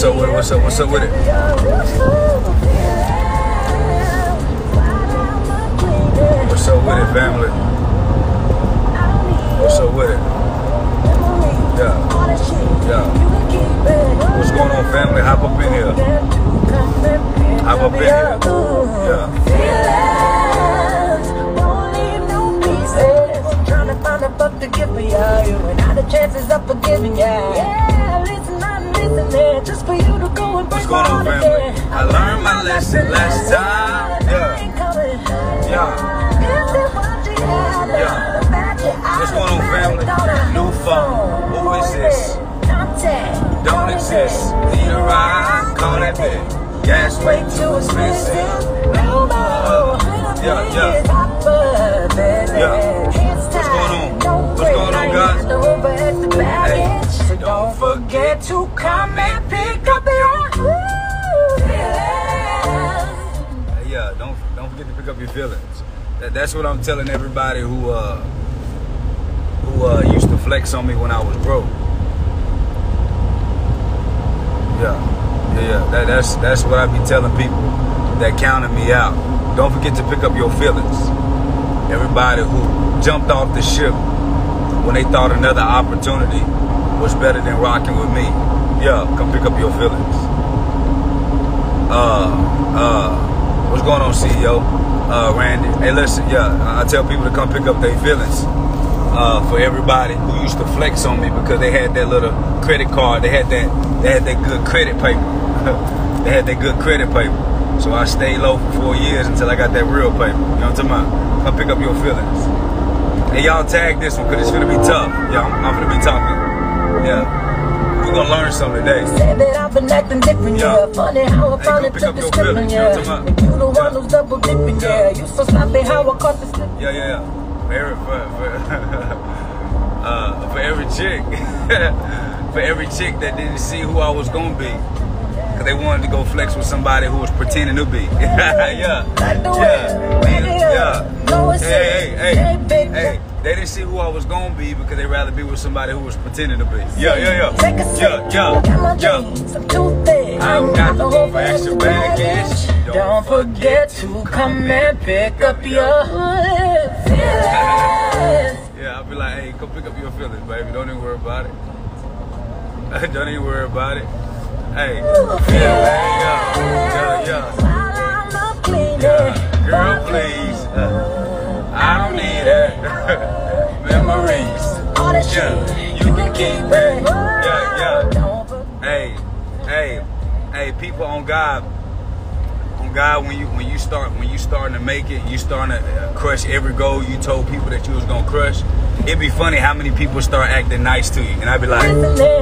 What's up with it? What's up? What's up with it? On me when I was broke. Yeah, yeah, yeah. That, that's that's what I be telling people that counted me out. Don't forget to pick up your feelings. Everybody who jumped off the ship when they thought another opportunity was better than rocking with me. Yeah, come pick up your feelings. Uh, uh, what's going on, CEO? Uh, Randy. Hey, listen, yeah, I I tell people to come pick up their feelings. Uh, for everybody who used to flex on me because they had that little credit card, they had that, they had that good credit paper. they had that good credit paper. So I stayed low for four years until I got that real paper. You know what I'm talking about? Come pick up your feelings. Hey, y'all tag this one because it's gonna be tough. Yeah, I'm, gonna be talking. Yeah, we're gonna learn something today. Say that I've been acting different, Yeah. yeah. Funny how I finally took the script, feelings, you know yeah. And you the one Yeah. who's double dipping, Yeah. yeah. You so sloppy how I caught the slip. Yeah, yeah, yeah. Very, for, for, uh, for every chick, for every chick that didn't see who I was gonna be, cause they wanted to go flex with somebody who was pretending to be. yeah, yeah, yeah, yeah. Hey, hey, hey, Hey. They didn't see who I was gonna be because they rather be with somebody who was pretending to be. Yeah, yeah, yeah. Take a sip. Yeah, yeah, Look at my yeah. I'm too thick. I'm not the home for extra baggage. Don't Don't forget to come and pick up your feelings. Your feelings, baby. Don't even worry about it. Don't even worry about it. Hey, yeah, yeah, yeah, yeah. Girl, please. Uh, I don't need it. Memories. Yeah, you can keep it. Yeah, yeah. Hey, hey, hey, people on God, God, when you when you start when you starting to make it, you starting to uh, crush every goal you told people that you was gonna crush. It'd be funny how many people start acting nice to you, and I'd be like,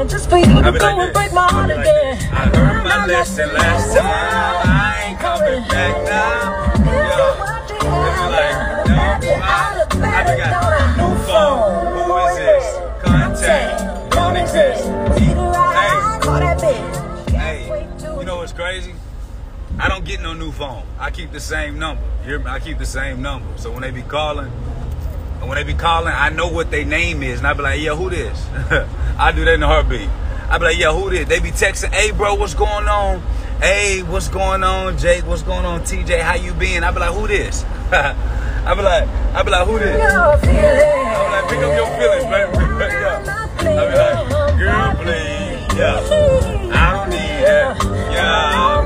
just for you I'd be like break my heart I'd be like again. I learned my lesson last time. I ain't coming back now. Yeah. They be like, no, I, I got new phone. Who is this? Contact. Don't exist. Hey, you know what's crazy? I don't get no new phone. I keep the same number. You hear me? I keep the same number. So when they be calling, and when they be calling, I know what their name is, and I be like, yeah, who this? I do that in a heartbeat. I be like, yeah, who this? They be texting, hey, bro, what's going on? Hey, what's going on, Jake? What's going on, TJ? How you been? I be like, who this? I be like, I be like, who this? I be like, pick up your feelings, baby. yeah. I be like, girl, please, yeah. I don't need that. Yeah,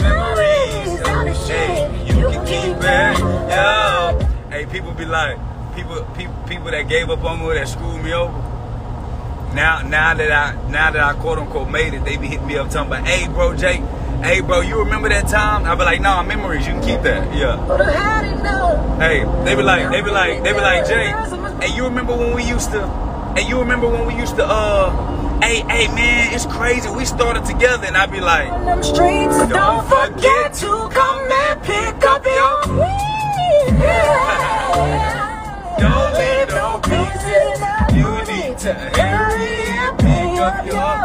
Hey, people be like, people, people, people that gave up on me, that screwed me over. Now, now that I, now that I quote unquote made it, they be hitting me up talking about, hey, bro, Jake. Hey, bro, you remember that time? I be like, nah, memories. You can keep that. Yeah. Hey, they be like, they be like, they be like, Jake, Hey, you remember when we used to? Hey, you remember when we used to? Uh, hey, hey, man, it's crazy. We started together, and I be like, them streets. Don't forget to come and pick up your don't leave no pieces. You need to hurry and pick up your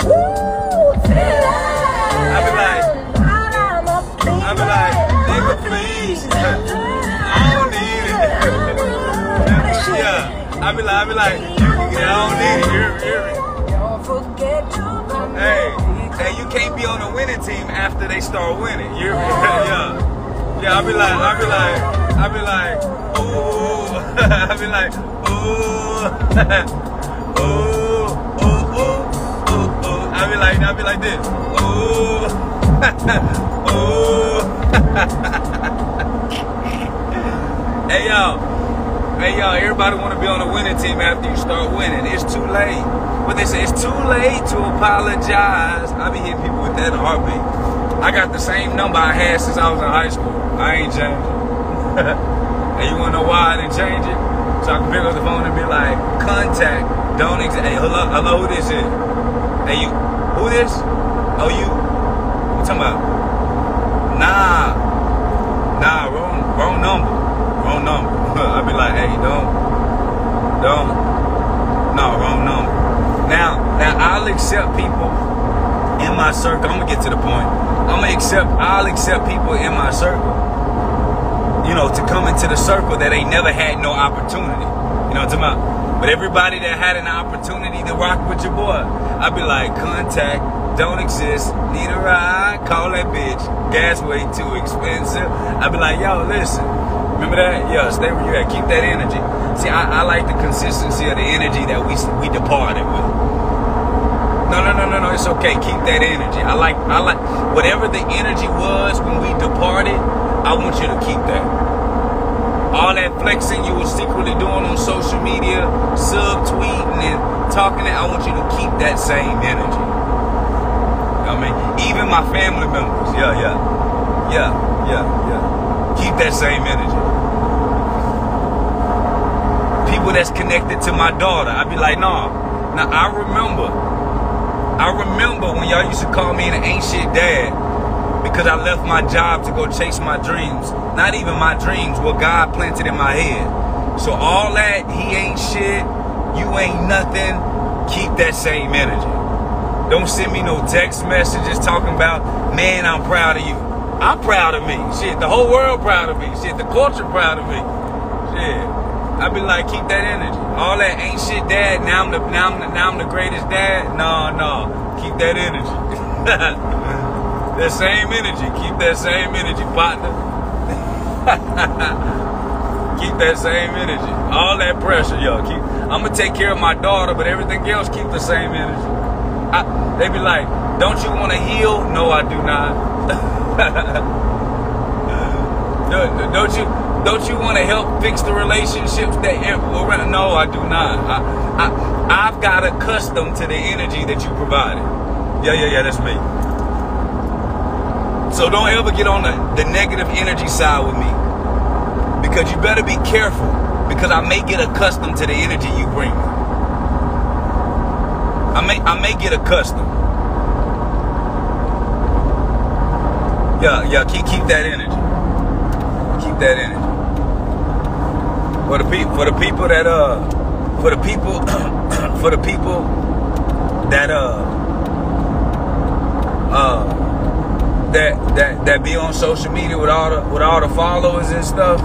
I be like, I be like, nigga, please. I don't need it. yeah, I be like, I be like, I don't need it. Hey, hey, you can't be on the winning team after they start winning. You're, yeah. Yeah, I be like, I be like, I be like, ooh. I be like, ooh. ooh, ooh, ooh, ooh, ooh. I be like, I be like this. Ooh. ooh. hey, y'all. Hey y'all, everybody want to be on the winning team after you start winning. It's too late. What they say, it's too late to apologize. I be hitting people with that in a heartbeat. I got the same number I had since I was in high school. I ain't changed it. and you wanna know why I didn't change it? So I can pick up the phone and be like, contact, don't exist. Hey, hello, hello, who this is? Hey, you, who this? Oh, you, what you talking about? Nah, nah, wrong, wrong number, wrong number. I be like, hey, don't, don't, no, wrong number. Now, now I'll accept people in my circle. I'm gonna get to the point. I'm gonna accept. I'll accept people in my circle. You know, to come into the circle that ain't never had no opportunity. You know talking about? But everybody that had an opportunity to rock with your boy, I'd be like, contact, don't exist, need a ride, call that bitch, gas way too expensive. I'd be like, yo, listen, remember that? Yeah, stay where you at, keep that energy. See, I, I like the consistency of the energy that we we departed with. No, no, no, no, no. It's okay. Keep that energy. I like, I like whatever the energy was when we departed. I want you to keep that. All that flexing you were secretly doing on social media, subtweeting and talking, I want you to keep that same energy. I mean, even my family members. Yeah, yeah, yeah, yeah, yeah. Keep that same energy. People that's connected to my daughter, I'd be like, nah. Now I remember I remember when y'all used to call me an shit dad because I left my job to go chase my dreams. Not even my dreams, what God planted in my head. So all that, he ain't shit, you ain't nothing, keep that same energy. Don't send me no text messages talking about, man, I'm proud of you. I'm proud of me. Shit, the whole world proud of me. Shit, the culture proud of me. Shit. I be like, keep that energy. All that ain't shit dad. Now I'm the now I'm the, now I'm the greatest dad. No, no. Keep that energy. that same energy. Keep that same energy, partner. keep that same energy. All that pressure, yo. Keep I'm gonna take care of my daughter, but everything else keep the same energy. I, they be like, don't you want to heal? No, I do not. don't, don't you don't you want to help fix the relationships that around? No, I do not. I, I, I've got accustomed to the energy that you provided. Yeah, yeah, yeah, that's me. So don't ever get on the, the negative energy side with me. Because you better be careful. Because I may get accustomed to the energy you bring me. I may, I may get accustomed. Yeah, yeah, keep, keep that energy. Keep that energy for the people for the people that uh for the people for the people that uh uh that that that be on social media with all the with all the followers and stuff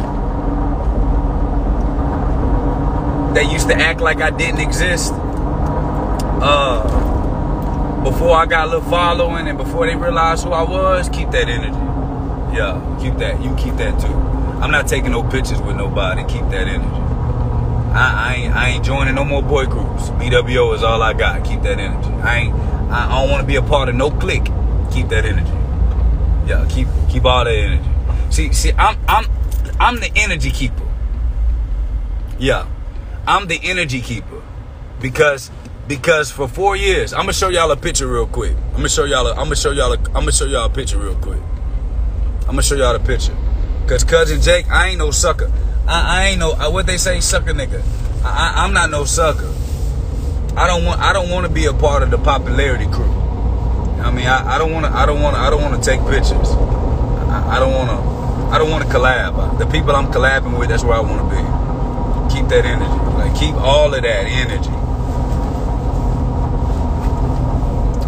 that used to act like I didn't exist uh before I got a little following and before they realized who I was keep that energy. Yeah keep that you keep that too I'm not taking no pictures with nobody. Keep that energy. I, I ain't I ain't joining no more boy groups. BWO is all I got. Keep that energy. I ain't I, don't want to be a part of no clique. Keep that energy. Yeah, keep keep all that energy. See see I'm I'm I'm the energy keeper. Yeah. I'm the energy keeper. Because because for four years, I'm gonna show y'all a picture real quick. I'm gonna show y'all a, I'm gonna show y'all a, I'm gonna show y'all a picture real quick. I'm gonna show y'all the picture. Cause cousin Jake, I ain't no sucker. I, I ain't no uh, what they say, sucker nigga. I, I, I'm not no sucker. I don't want I don't want to be a part of the popularity crew. I mean, I, I don't want to I don't want I don't want to take pictures. I, I don't want to I don't want to collab. Uh, the people I'm collabing with, that's where I want to be. Keep that energy. Like keep all of that energy.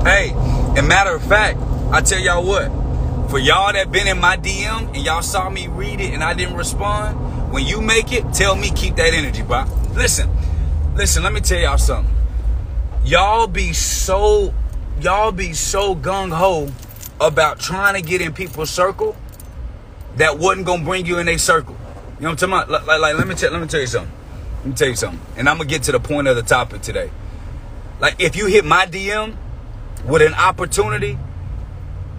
Hey, and matter of fact, I tell y'all what. For y'all that been in my DM and y'all saw me read it and I didn't respond, when you make it, tell me keep that energy, bro. Listen, listen, let me tell y'all something. Y'all be so y'all be so gung ho about trying to get in people's circle that wasn't gonna bring you in a circle. You know what I'm talking about? Like, like, let me tell let me tell you something. Let me tell you something. And I'm gonna get to the point of the topic today. Like if you hit my DM with an opportunity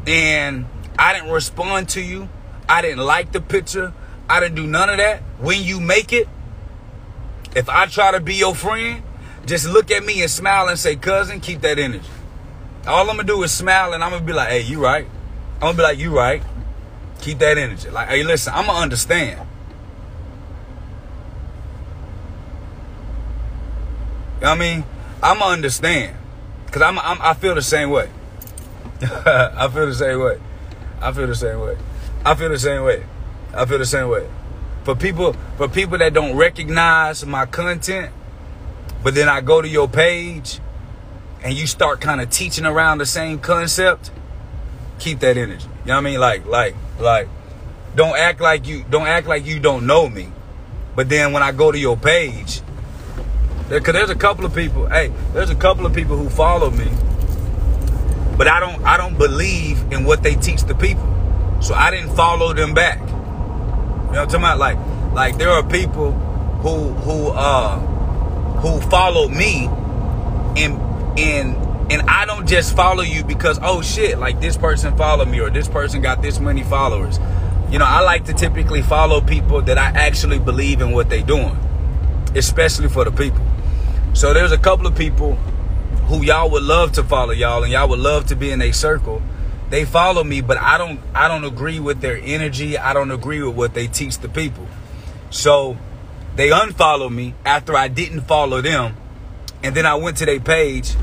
and I didn't respond to you, I didn't like the picture, I didn't do none of that. When you make it, if I try to be your friend, just look at me and smile and say, cousin, keep that energy. All I'm gonna do is smile and I'm gonna be like, hey, you right. I'm gonna be like, you right. Keep that energy. Like, hey, listen, I'm gonna understand. You know I mean? I'm gonna understand. Cause I'm, I'm I feel the same way. I feel the same way. I feel the same way. I feel the same way. I feel the same way. For people, for people that don't recognize my content, but then I go to your page and you start kind of teaching around the same concept, keep that energy. You know what I mean? Like, like, like, don't act like you don't act like you don't know me. But then when I go to your page, because there's a couple of people, hey, there's a couple of people who follow me, but I don't I don't believe in what they teach the people. So I didn't follow them back. You know what I'm talking about? Like, like there are people who who uh who follow me and and and I don't just follow you because oh shit, like this person followed me or this person got this many followers. You know, I like to typically follow people that I actually believe in what they're doing, especially for the people. So there's a couple of people who y'all would love to follow y'all and y'all would love to be in a circle. They follow me, but I don't I don't agree with their energy. I don't agree with what they teach the people. So they unfollow me after I didn't follow them. And then I went to their page.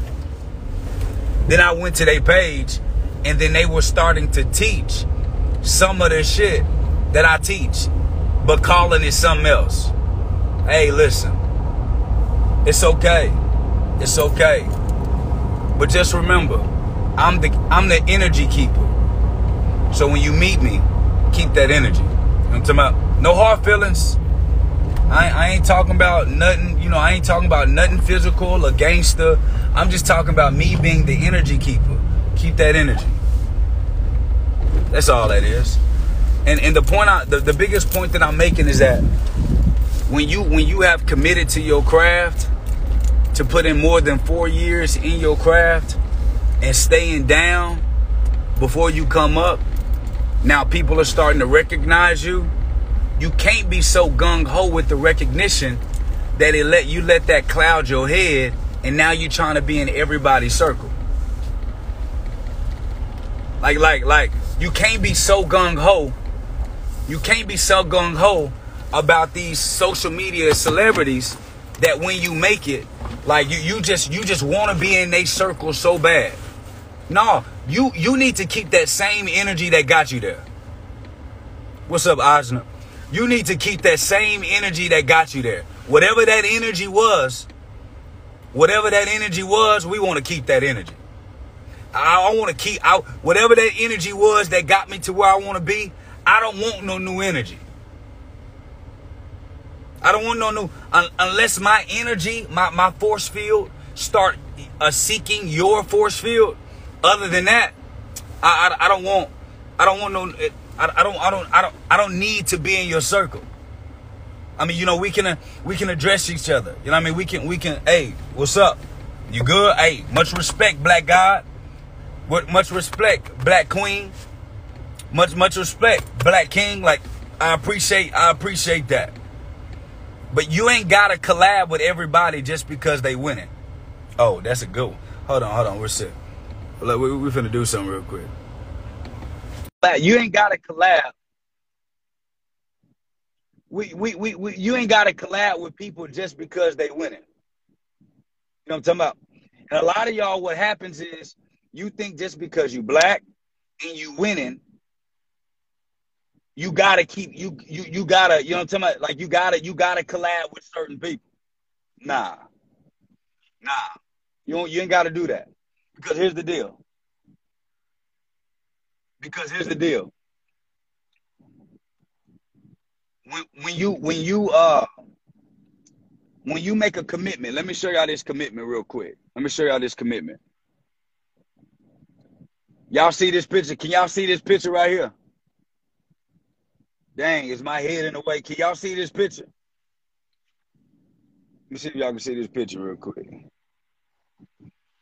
Then I went to their page and then they were starting to teach some of the shit that I teach, but calling it something else. Hey, listen. It's okay. It's okay. But just remember, I'm the I'm the energy keeper. So when you meet me, keep that energy. You know I'm talking about? No hard feelings. I, I ain't talking about nothing, you know, I ain't talking about nothing physical or gangster. I'm just talking about me being the energy keeper. Keep that energy. That's all that is. And and the point I the, the biggest point that I'm making is that when you when you have committed to your craft, to put in more than four years in your craft and staying down before you come up, now people are starting to recognize you. You can't be so gung ho with the recognition that it let you let that cloud your head, and now you're trying to be in everybody's circle. Like, like, like, you can't be so gung ho. You can't be so gung ho about these social media celebrities that when you make it, like you, you just you just want to be in a circle so bad. No, you you need to keep that same energy that got you there. What's up, Osna? You need to keep that same energy that got you there. Whatever that energy was, whatever that energy was, we want to keep that energy. I, I want to keep out whatever that energy was that got me to where I want to be. I don't want no new energy. I don't want no new un, unless my energy, my, my force field start uh, seeking your force field. Other than that, I, I, I don't want I don't want no I, I don't I don't I don't I don't need to be in your circle. I mean, you know, we can uh, we can address each other. You know what I mean? We can we can hey, what's up? You good? Hey, much respect, black God. What much respect, black queen. Much much respect, black king. Like I appreciate I appreciate that. But you ain't gotta collab with everybody just because they winning. Oh, that's a good one. Hold on, hold on. We're set. Look, we, we finna do something real quick. You ain't gotta collab. We, we, we, we, you ain't gotta collab with people just because they winning. You know what I'm talking about? And a lot of y'all, what happens is you think just because you black and you winning, you gotta keep you you you gotta you know what I'm talking about? Like you gotta you gotta collab with certain people. Nah, nah, you don't, you ain't gotta do that because here's the deal. Because here's the deal. When when you when you uh when you make a commitment, let me show y'all this commitment real quick. Let me show y'all this commitment. Y'all see this picture? Can y'all see this picture right here? Dang, is my head in the way? Can y'all see this picture? Let me see if y'all can see this picture real quick.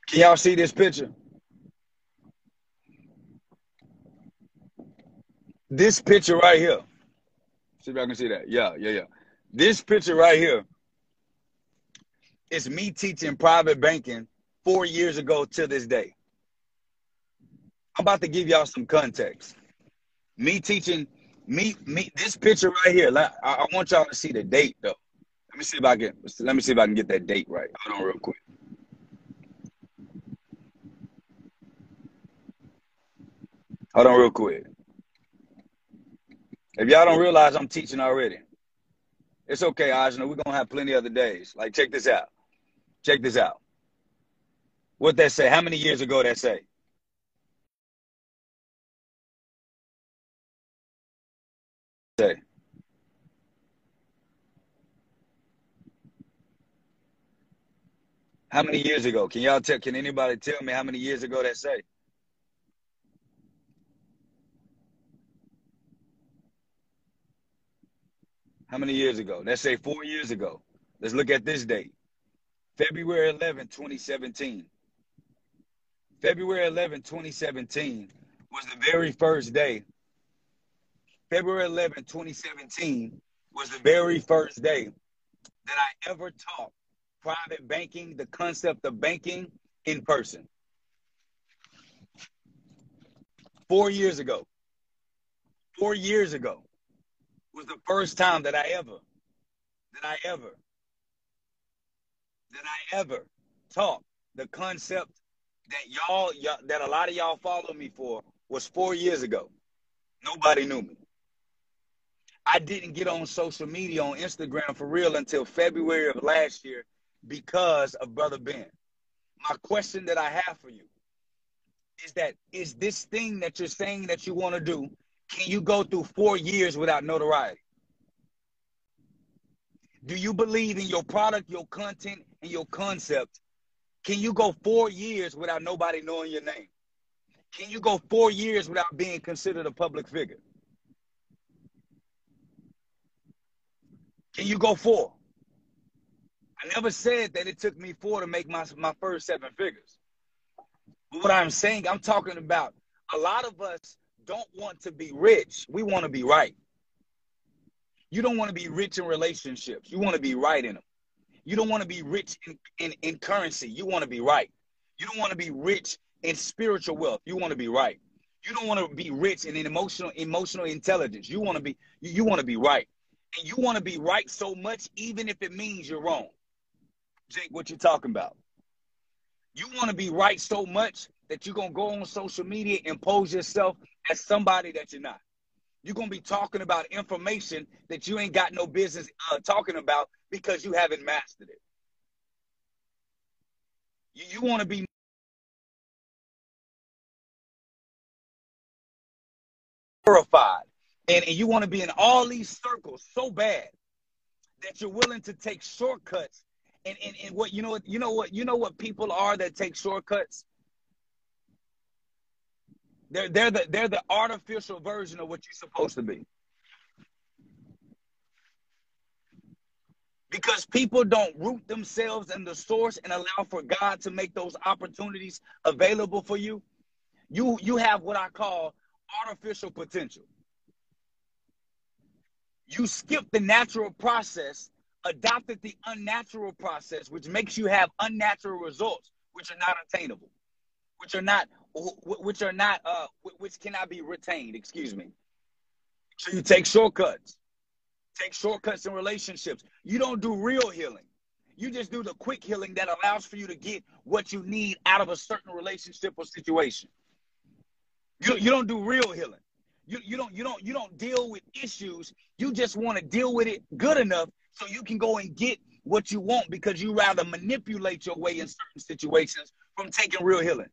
Can y'all see this picture? This picture right here. See if I can see that. Yeah, yeah, yeah. This picture right here is me teaching private banking four years ago to this day. I'm about to give y'all some context. Me teaching me me this picture right here. I, I want y'all to see the date though. Let me see if I can let me see if I can get that date right. Hold on real quick. Hold on real quick. If y'all don't realize I'm teaching already, it's okay, Ajna. We're gonna have plenty other days. Like, check this out. Check this out. What that say? How many years ago that say? Say. How many years ago? Can y'all tell? Can anybody tell me how many years ago that say? How many years ago? Let's say four years ago. Let's look at this date. February 11, 2017. February 11, 2017 was the very first day. February 11, 2017 was the very first day that I ever taught private banking, the concept of banking in person. Four years ago. Four years ago was the first time that I ever, that I ever, that I ever taught the concept that y'all, y'all that a lot of y'all follow me for was four years ago. Nobody knew me. I didn't get on social media on Instagram for real until February of last year because of Brother Ben. My question that I have for you is that is this thing that you're saying that you want to do can you go through four years without notoriety? Do you believe in your product, your content, and your concept? Can you go four years without nobody knowing your name? Can you go four years without being considered a public figure? Can you go four? I never said that it took me four to make my, my first seven figures. But what I'm saying, I'm talking about a lot of us don't want to be rich. We want to be right. You don't want to be rich in relationships. You want to be right in them. You don't want to be rich in, in, in currency. You want to be right. You don't want to be rich in spiritual wealth. You want to be right. You don't want to be rich in emotional emotional intelligence. You want to be you, you want to be right. And you want to be right so much even if it means you're wrong. Jake, what you talking about? You want to be right so much that you're to go on social media and pose yourself as somebody that you're not. You're to be talking about information that you ain't got no business uh, talking about because you haven't mastered it. You, you want to be purified. And, and you want to be in all these circles so bad that you're willing to take shortcuts. And, and, and what you know what you know what you know what people are that take shortcuts? They're they're the they're the artificial version of what you're supposed to be. Because people don't root themselves in the source and allow for God to make those opportunities available for you. You you have what I call artificial potential. You skip the natural process, adopted the unnatural process, which makes you have unnatural results, which are not attainable, which are not which are not uh which cannot be retained excuse me. So you take shortcuts take shortcuts in relationships. You don't do real healing. You just do the quick healing that allows for you to get what you need out of a certain relationship or situation. You, you don't do real healing you, you don't you don't you don't deal with issues you just want to deal with it good enough so you can go and get what you want because you rather manipulate your way in certain situations from taking real healing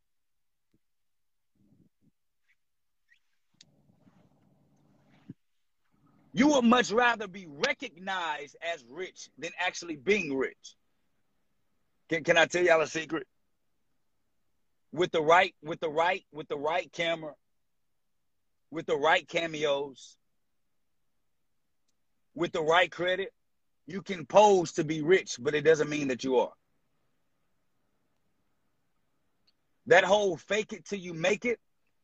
You would much rather be recognized as rich than actually being rich. Can, can I tell y'all a secret? With the right, with the right, with the right camera, with the right cameos, with the right credit, you can pose to be rich, but it doesn't mean that you are. That whole fake it till you make it,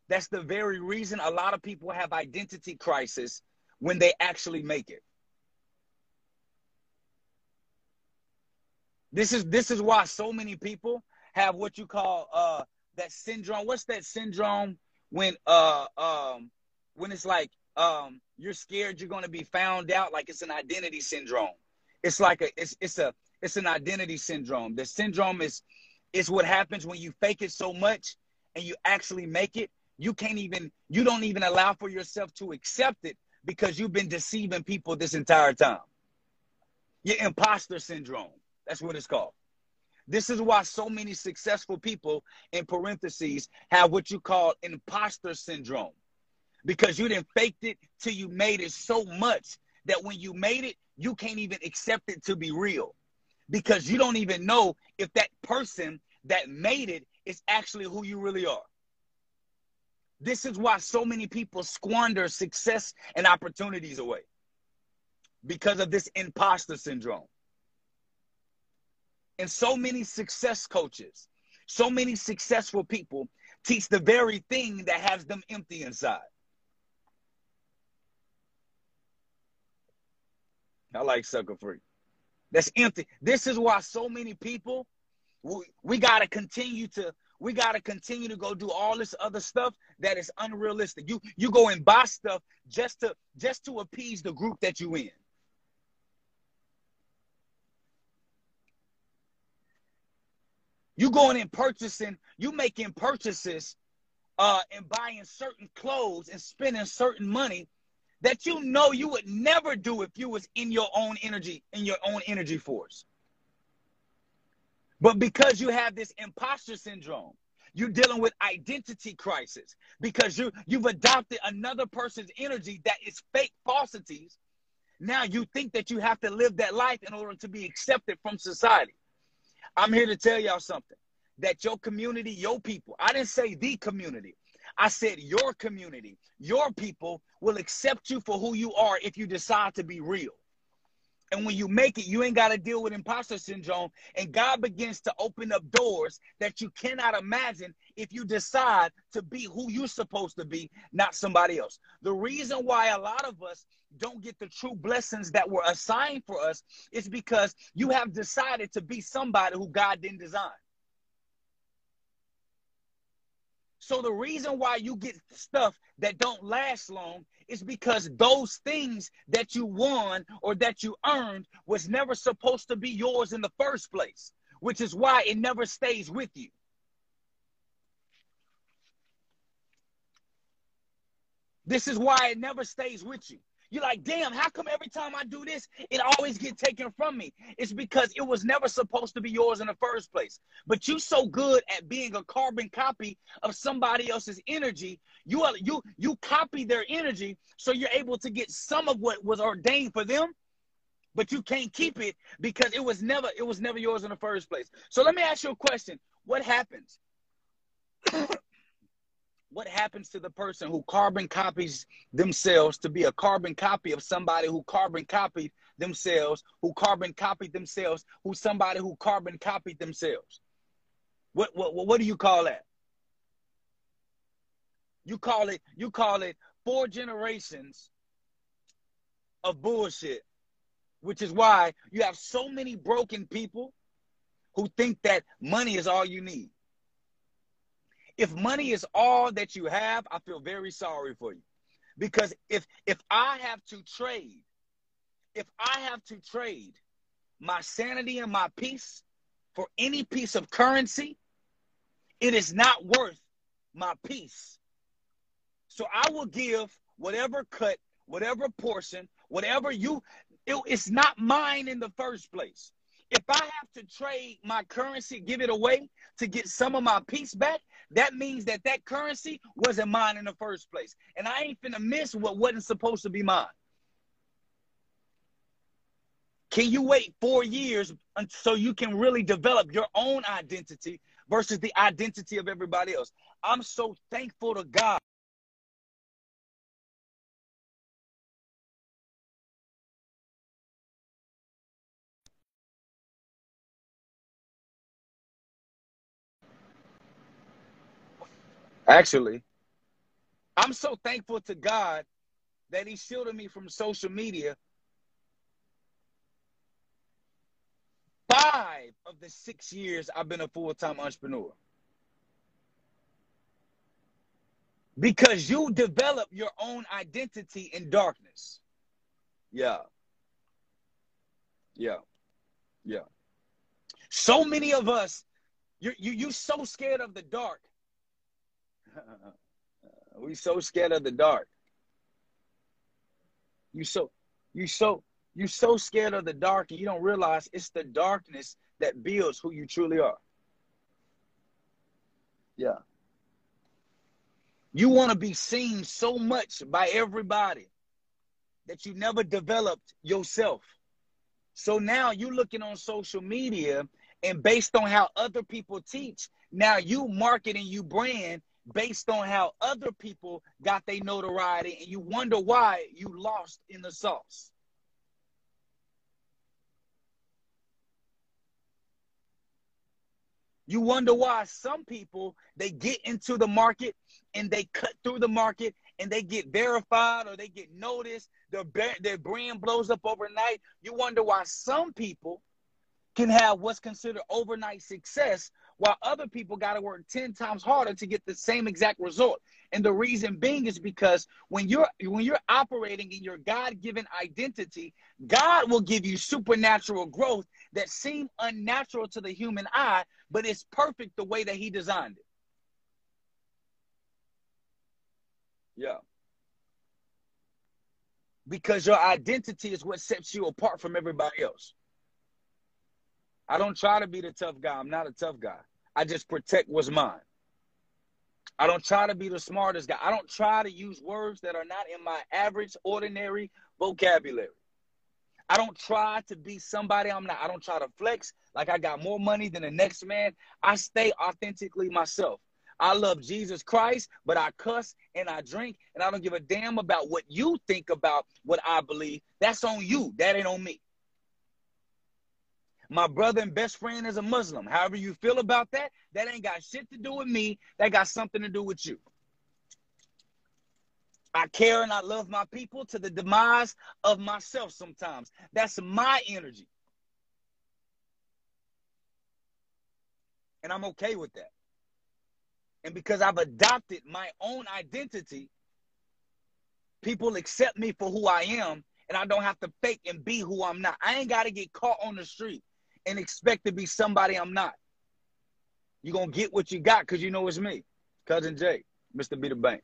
that's the very reason a lot of people have identity crisis when they actually make it. This is this is why so many people have what you call uh that syndrome. What's that syndrome when uh um when it's like um you're scared you're to be found out like it's an identity syndrome. It's like a it's it's a it's an identity syndrome. The syndrome is is what happens when you fake it so much and you actually make it. You can't even you don't even allow for yourself to accept it because you've been deceiving people this entire time. Your imposter syndrome. That's what it's called. This is why so many successful people, in parentheses, have what you call imposter syndrome. Because you didn't faked it till you made it so much that when you made it, you can't even accept it to be real. Because you don't even know if that person that made it is actually who you really are. This is why so many people squander success and opportunities away because of this imposter syndrome. And so many success coaches, so many successful people teach the very thing that has them empty inside. I like sucker free. That's empty. This is why so many people, we, we got to continue to we got to continue to go do all this other stuff that is unrealistic. You you go and buy stuff just to just to appease the group that you in. You going and purchasing, you making purchases uh, and buying certain clothes and spending certain money that you know you would never do if you was in your own energy, in your own energy force. But because you have this imposter syndrome, you're dealing with identity crisis because you you've adopted another person's energy that is fake falsities. Now you think that you have to live that life in order to be accepted from society. I'm here to tell y'all something that your community, your people, I didn't say the community. I said your community, your people will accept you for who you are if you decide to be real. And when you make it, you ain't got to deal with imposter syndrome. And God begins to open up doors that you cannot imagine if you decide to be who you're supposed to be, not somebody else. The reason why a lot of us don't get the true blessings that were assigned for us is because you have decided to be somebody who God didn't design. So the reason why you get stuff that don't last long is because those things that you won or that you earned was never supposed to be yours in the first place, which is why it never stays with you. This is why it never stays with you. You're like, damn, how come every time I do this, it always get taken from me? It's because it was never supposed to be yours in the first place. But you so good at being a carbon copy of somebody else's energy, you are, you you copy their energy, so you're able to get some of what was ordained for them, but you can't keep it because it was never it was never yours in the first place. So let me ask you a question: What happens? What happens to the person who carbon copies themselves to be a carbon copy of somebody who carbon copied themselves, who carbon copied themselves, who somebody who carbon copied themselves? What what what do you call that? You call it you call it four generations of bullshit, which is why you have so many broken people who think that money is all you need. If money is all that you have, I feel very sorry for you. Because if if I have to trade, if I have to trade my sanity and my peace for any piece of currency, it is not worth my peace. So I will give whatever cut, whatever portion, whatever you, it, it's not mine in the first place. If I have to trade my currency, give it away to get some of my peace back, that means that that currency wasn't mine in the first place. And I ain't finna miss what wasn't supposed to be mine. Can you wait four years so you can really develop your own identity versus the identity of everybody else? I'm so thankful to God Actually, I'm so thankful to God that He shielded me from social media. Five of the six years I've been a full time entrepreneur. Because you develop your own identity in darkness. Yeah. Yeah. Yeah. So many of us, you you you so scared of the dark we so scared of the dark. You so you so you so scared of the dark and you don't realize it's the darkness that builds who you truly are. Yeah. You want to be seen so much by everybody that you never developed yourself. So now you're looking on social media and based on how other people teach, now you market and you brand based on how other people got their notoriety and you wonder why you lost in the sauce. You wonder why some people they get into the market and they cut through the market and they get verified or they get noticed. Their their brand blows up overnight. You wonder why some people can have what's considered overnight success while other people got to work 10 times harder to get the same exact result. And the reason being is because when you're when you're operating in your god-given identity god will give you supernatural growth that seem unnatural to the human eye but it's perfect the way that he designed it. Yeah. Because your identity is what sets you apart from everybody else I don't try to be the tough guy. I'm not a tough guy. I just protect what's mine. I don't try to be the smartest guy. I don't try to use words that are not in my average, ordinary vocabulary. I don't try to be somebody I'm not. I don't try to flex like I got more money than the next man. I stay authentically myself. I love Jesus Christ, but I cuss and I drink, and I don't give a damn about what you think about what I believe. That's on you. That ain't on me. My brother and best friend is a Muslim. However you feel about that, that ain't got shit to do with me. That got something to do with you. I care and I love my people to the demise of myself sometimes. That's my energy. And I'm okay with that. And because I've adopted my own identity, people accept me for who I am, and I don't have to fake and be who I'm not. I ain't got to get caught on the street and expect to be somebody I'm not. You're to get what you got because you know it's me, Cousin Jay, Mr. B the Bank.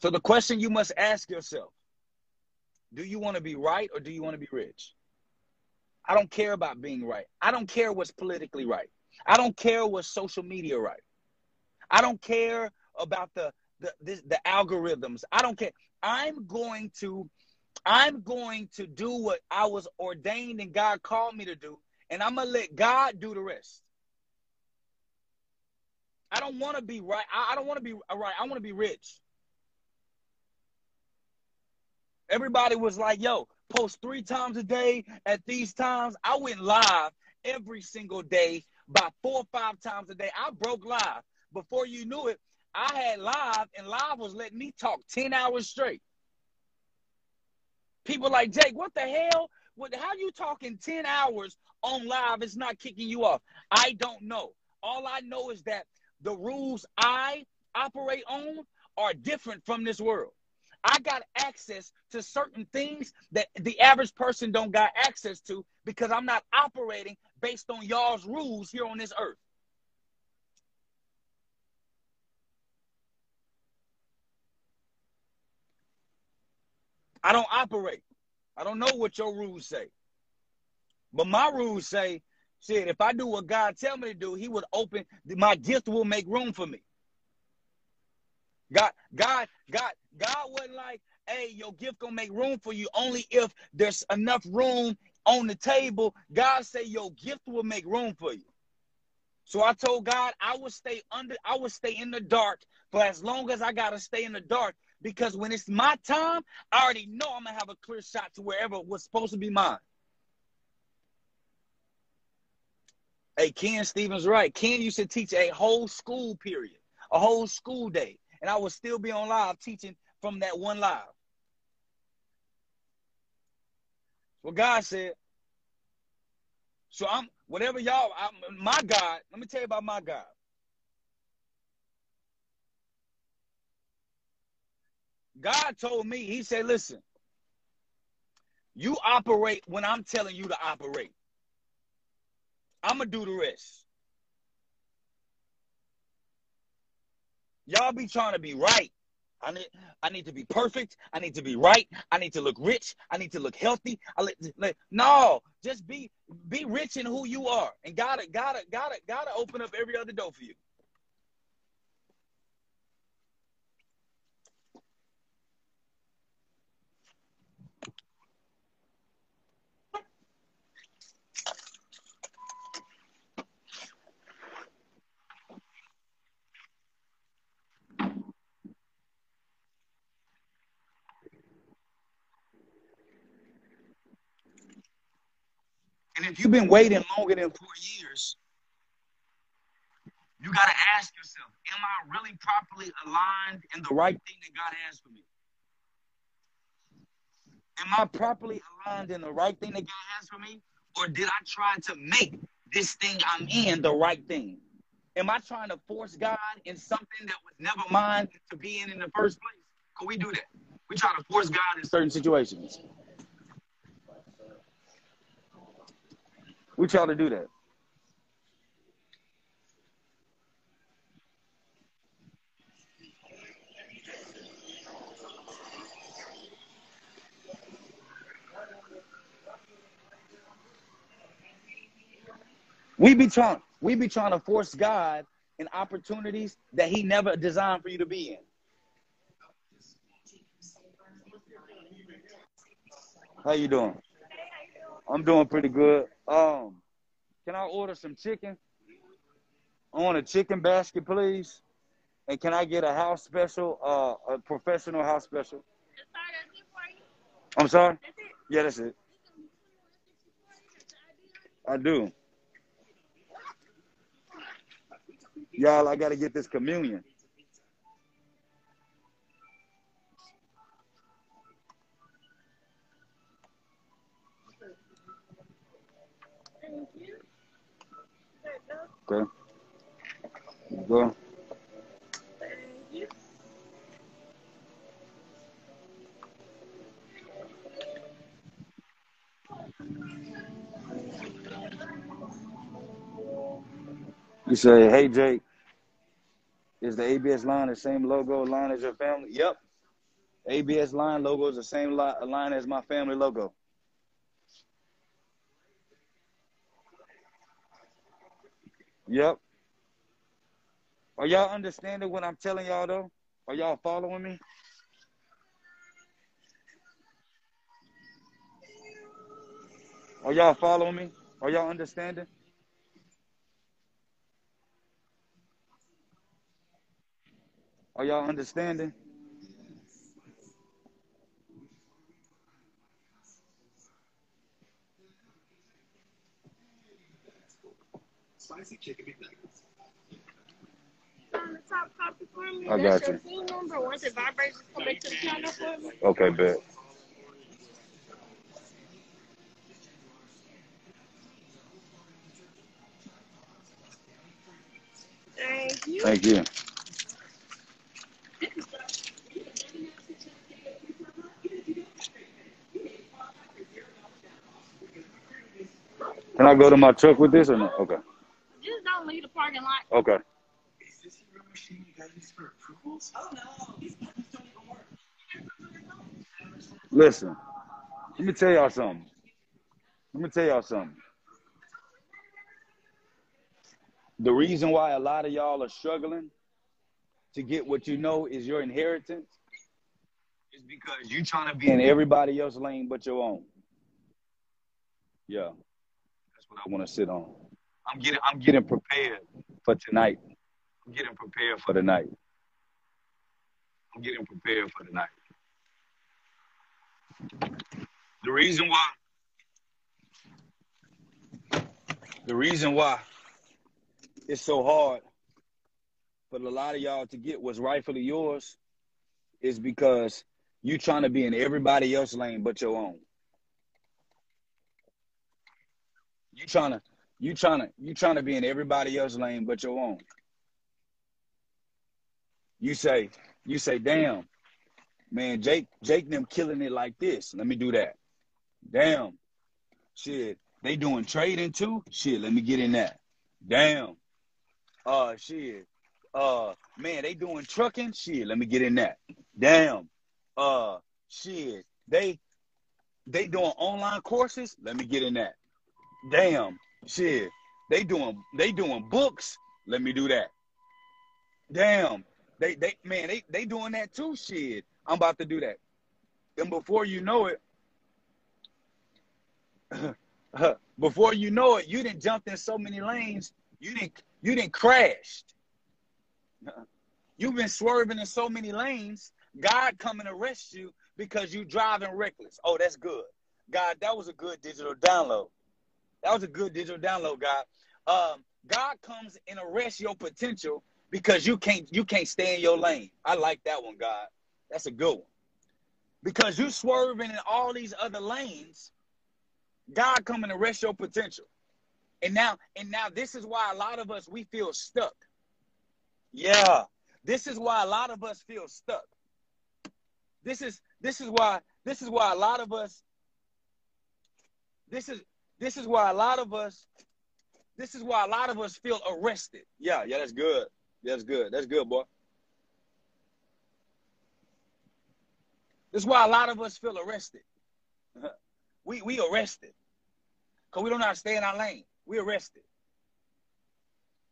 So the question you must ask yourself do you want to be right or do you want to be rich? I don't care about being right. I don't care what's politically right. I don't care what's social media right. I don't care about the the, the, the algorithms. I don't care. I'm going to I'm going to do what I was ordained and God called me to do, and I'm gonna let God do the rest. I don't want to be right. I, don't want to be right. I want to be rich. Everybody was like, yo, post three times a day at these times. I went live every single day, about four or five times a day. I broke live. Before you knew it, I had live, and live was letting me talk 10 hours straight. People like Jake, what the hell? What, how you talking 10 hours on live? It's not kicking you off. I don't know. All I know is that the rules I operate on are different from this world. I got access to certain things that the average person don't got access to because I'm not operating based on y'all's rules here on this earth. I don't operate. I don't know what your rules say. But my rules say, shit, if I do what God tell me to do, he would open my gift will make room for me. God, God, God, God wasn't like, hey, your gift gonna make room for you only if there's enough room on the table. God say your gift will make room for you. So I told God I would stay under, I would stay in the dark for as long as I gotta stay in the dark. Because when it's my time, I already know I'm gonna have a clear shot to wherever was supposed to be mine. Hey, Ken Stevens, right. Ken used to teach a whole school period, a whole school day, and I would still be on live teaching from that one live. What God said. So I'm whatever y'all. I'm, my God. Let me tell you about my God. God told me. He said, "Listen, you operate when I'm telling you to operate. I'm gonna do the rest. Y'all be trying to be right. I need I need to be perfect. I need to be right. I need to look rich. I need to look healthy. I let, let, no, just be be rich in who you are. And gotta gotta gotta gotta open up every other door for you. And if you've been waiting longer than four years, you got to ask yourself, am I really properly aligned in the right thing that God has for me? Am I properly aligned in the right thing that God has for me? Or did I try to make this thing I'm in the right thing? Am I trying to force God in something that was never mine to be in in the first place? Could we do that? We try to force God in certain situations. We try to do that. We be trying, we be trying to force God in opportunities that He never designed for you to be in. How you doing? I'm doing pretty good. Um, can I order some chicken? I want a chicken basket, please. And can I get a house special, uh, a professional house special? I'm sorry? Yeah, that's it. I do. Y'all, I got to get this communion. Okay. Go. You say, hey, Jake, is the ABS line the same logo line as your family? Yep. ABS line logo is the same li- line as my family logo. Yep. Are y'all understanding what I'm telling y'all though? Are y'all following me? Are y'all following me? Are y'all understanding? Are y'all understanding? Spicy chicken McNuggets. I got you. Okay, bet. Thank you. Thank you. Can I go to my truck with this or no? Okay. Just don't leave the parking lot. Okay. Is this your machine you guys use for approvals? Oh no, these buttons don't even work. Listen, let me tell y'all something. Let me tell y'all something. The reason why a lot of y'all are struggling to get what you know is your inheritance is is because you're trying to be in everybody else's lane but your own. Yeah. That's what I want to sit on. I'm getting I'm getting prepared for tonight. I'm getting prepared for tonight. I'm getting prepared for tonight. The reason why the reason why it's so hard for a lot of y'all to get what's rightfully yours is because you trying to be in everybody else's lane but your own. You trying to you trying to you trying to be in everybody else's lane but your own. You say you say, damn, man, Jake Jake them killing it like this. Let me do that. Damn, shit, they doing trading too. Shit, let me get in that. Damn, uh, shit, uh, man, they doing trucking. Shit, let me get in that. Damn, uh, shit, they they doing online courses. Let me get in that. Damn, shit, they doing they doing books. Let me do that. Damn, they they man, they they doing that too. Shit, I'm about to do that. And before you know it, before you know it, you didn't jump in so many lanes. You didn't you didn't crashed. You've been swerving in so many lanes. God come and arrest you because you driving reckless. Oh, that's good. God, that was a good digital download. That was a good digital download, God. Um, God comes and arrests your potential because you can't you can't stay in your lane. I like that one, God. That's a good one. Because you swerving in all these other lanes, God come and arrest your potential. And now, and now this is why a lot of us we feel stuck. Yeah. This is why a lot of us feel stuck. This is this is why this is why a lot of us this is this is why a lot of us this is why a lot of us feel arrested. Yeah, yeah, that's good. That's good. That's good, boy. This is why a lot of us feel arrested. we we arrested. Cause we don't know how to stay in our lane. We arrested.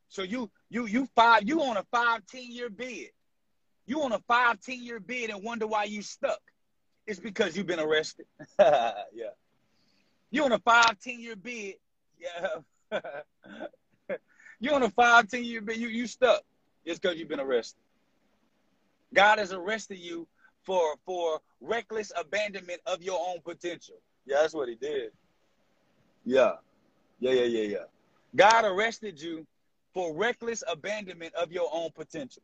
So you you you five you on a five ten year bid. You on a five ten year bid and wonder why you stuck. It's because you've been arrested. yeah. You on a five ten year bid. Yeah. you on a five ten year bid. You you stuck. It's because you've been arrested. God has arrested you for for reckless abandonment of your own potential. Yeah, that's what he did. Yeah. Yeah, yeah, yeah, yeah. God arrested you for reckless abandonment of your own potential,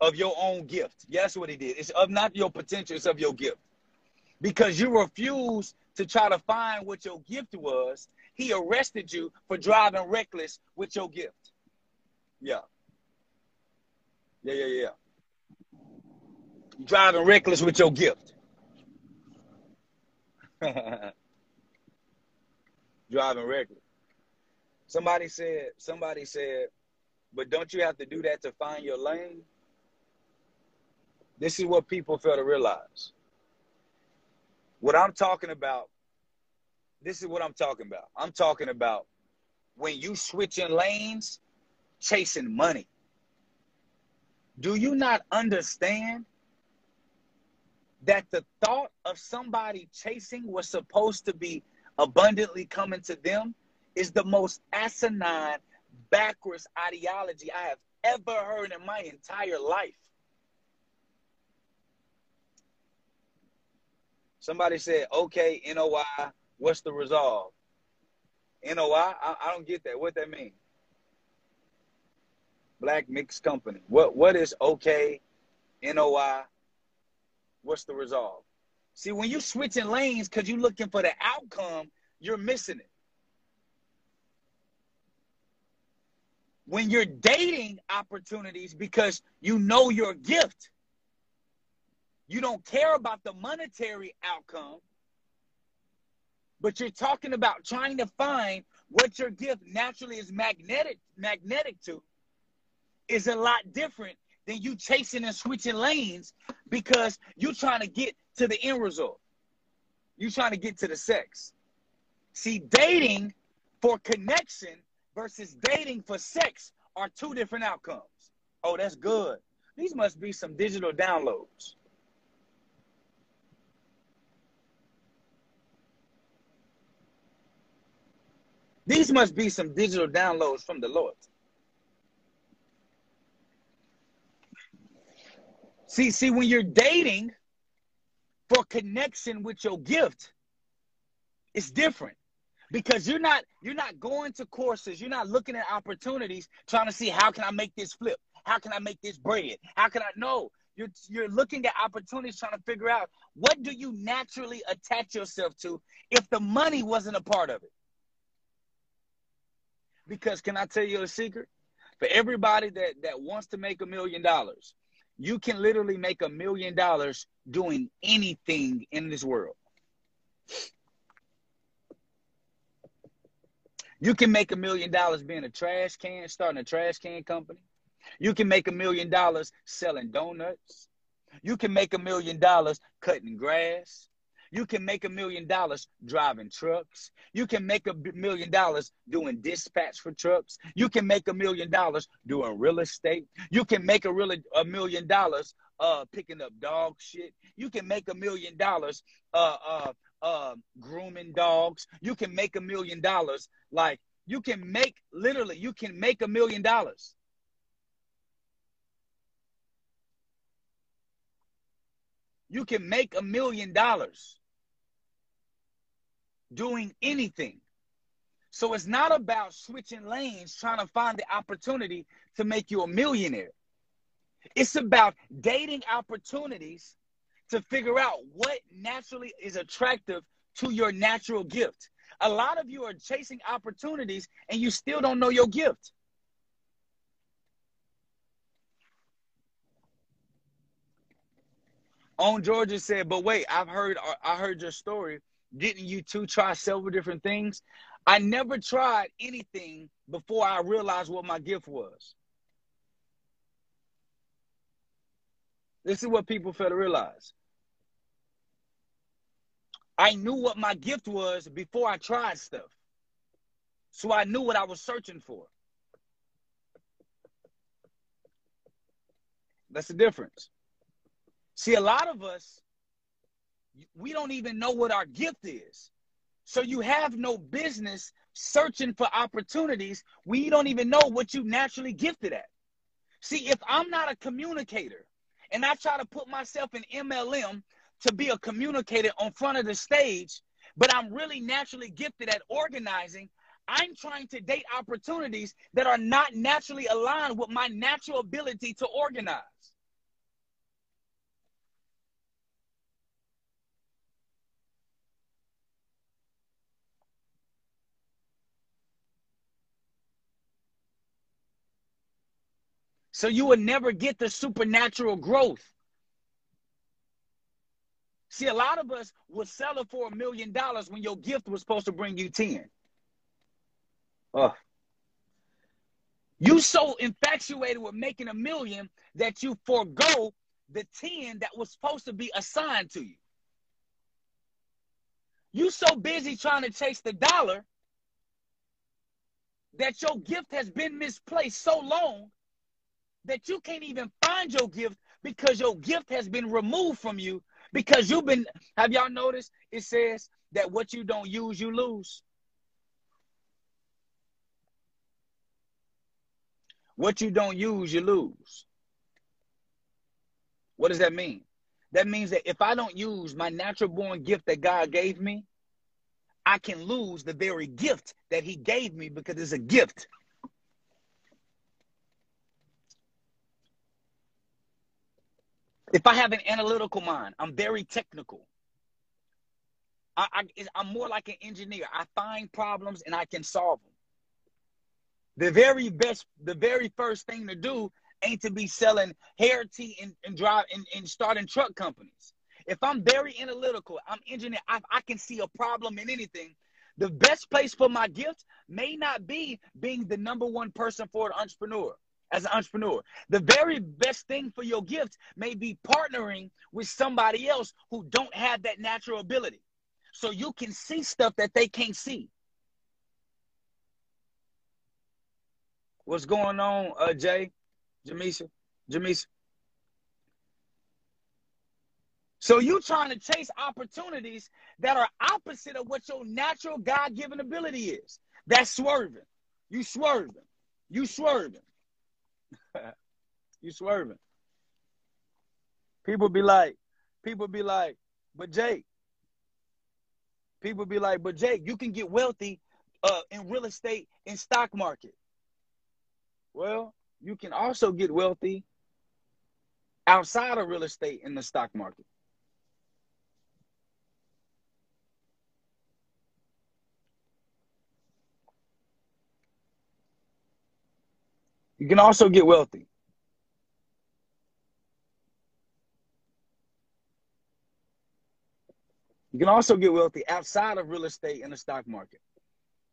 of your own gift. Yeah, that's what he did. It's of not your potential, it's of your gift. Because you refused to try to find what your gift was, he arrested you for driving reckless with your gift. Yeah. Yeah, yeah, yeah. Driving reckless with your gift. Driving reckless. Somebody said, somebody said, but don't you have to do that to find your lane? This is what people fail to realize. What I'm talking about, this is what I'm talking about. I'm talking about when you switching lanes, chasing money. Do you not understand that the thought of somebody chasing was supposed to be abundantly coming to them is the most asinine, backwards ideology I have ever heard in my entire life. Somebody said, okay, NOI, what's the resolve? NOI? I, I don't get that. What that mean? Black Mixed Company. What What is okay, NOI? What's the resolve? See, when you switching lanes because you're looking for the outcome, you're missing it. when you're dating opportunities because you know your gift, you don't care about the monetary outcome, but you're talking about trying to find what your gift naturally is magnetic magnetic to is a lot different than you chasing and switching lanes because you're trying to get to the end result. You're trying to get to the sex. See, dating for connection versus dating for sex are two different outcomes. Oh, that's good. These must be some digital downloads. These must be some digital downloads from the Lord. See, see, when you're dating for connection with your gift, it's different. Because you're not you're not going to courses you're not looking at opportunities trying to see how can i make this flip? How can i make this bread? How can i know you're you're looking at opportunities trying to figure out what do you naturally attach yourself to if the money wasn't a part of it because can i tell you a secret for everybody that that wants to make a million dollars you can literally make a million dollars doing anything in this world You can make a million dollars being a trash can, starting a trash can company. You can make a million dollars selling donuts. You can make a million dollars cutting grass. You can make a million dollars driving trucks. You can make a million dollars doing dispatch for trucks. You can make a million dollars doing real estate. You can make a really a million dollars uh picking up dog shit. You can make a million dollars uh uh uh, grooming dogs. You can make a million dollars. Like you can make literally, you can make a million dollars. You can make a million dollars doing anything. So it's not about switching lanes trying to find the opportunity to make you a millionaire. It's about dating opportunities to figure out what naturally is attractive to your natural gift. A lot of you are chasing opportunities and you still don't know your gift. On Georgia said, but wait, I've heard I heard your story. Didn't you two try several different things? I never tried anything before I realized what my gift was. This is what people fail to realize. I knew what my gift was before I tried stuff. So I knew what I was searching for. That's the difference. See, a lot of us, we don't even know what our gift is. So you have no business searching for opportunities we don't even know what you naturally gifted at. See, if I'm not a communicator and I try to put myself in MLM to be a communicator on front of the stage, but I'm really naturally gifted at organizing. I'm trying to date opportunities that are not naturally aligned with my natural ability to organize. So you will never get the supernatural growth See, a lot of us will sell it for a million dollars when your gift was supposed to bring you 10. Oh. You so infatuated with making a million that you forego the 10 that was supposed to be assigned to you. You so busy trying to chase the dollar that your gift has been misplaced so long that you can't even find your gift because your gift has been removed from you because you've been, have y'all noticed? It says that what you don't use, you lose. What you don't use, you lose. What does that mean? That means that if I don't use my natural born gift that God gave me, I can lose the very gift that He gave me because it's a gift. If I have an analytical mind, I'm very technical. I, I, I'm more like an engineer. I find problems and I can solve them. The very best, the very first thing to do ain't to be selling hair tea and, and drive and, and starting truck companies. If I'm very analytical, I'm engineer, I, I can see a problem in anything. The best place for my gift may not be being the number one person for an entrepreneur as an entrepreneur. The very best thing for your gift may be partnering with somebody else who don't have that natural ability. So you can see stuff that they can't see. What's going on, uh, Jay? Jamisha? Jamisha? So you trying to chase opportunities that are opposite of what your natural God-given ability is. That's swerving. You swerving. You swerving. you swerving. People be like, people be like, but Jake, people be like, but Jake, you can get wealthy uh, in real estate and stock market. Well, you can also get wealthy outside of real estate in the stock market. You can also get wealthy. You can also get wealthy outside of real estate and the stock market.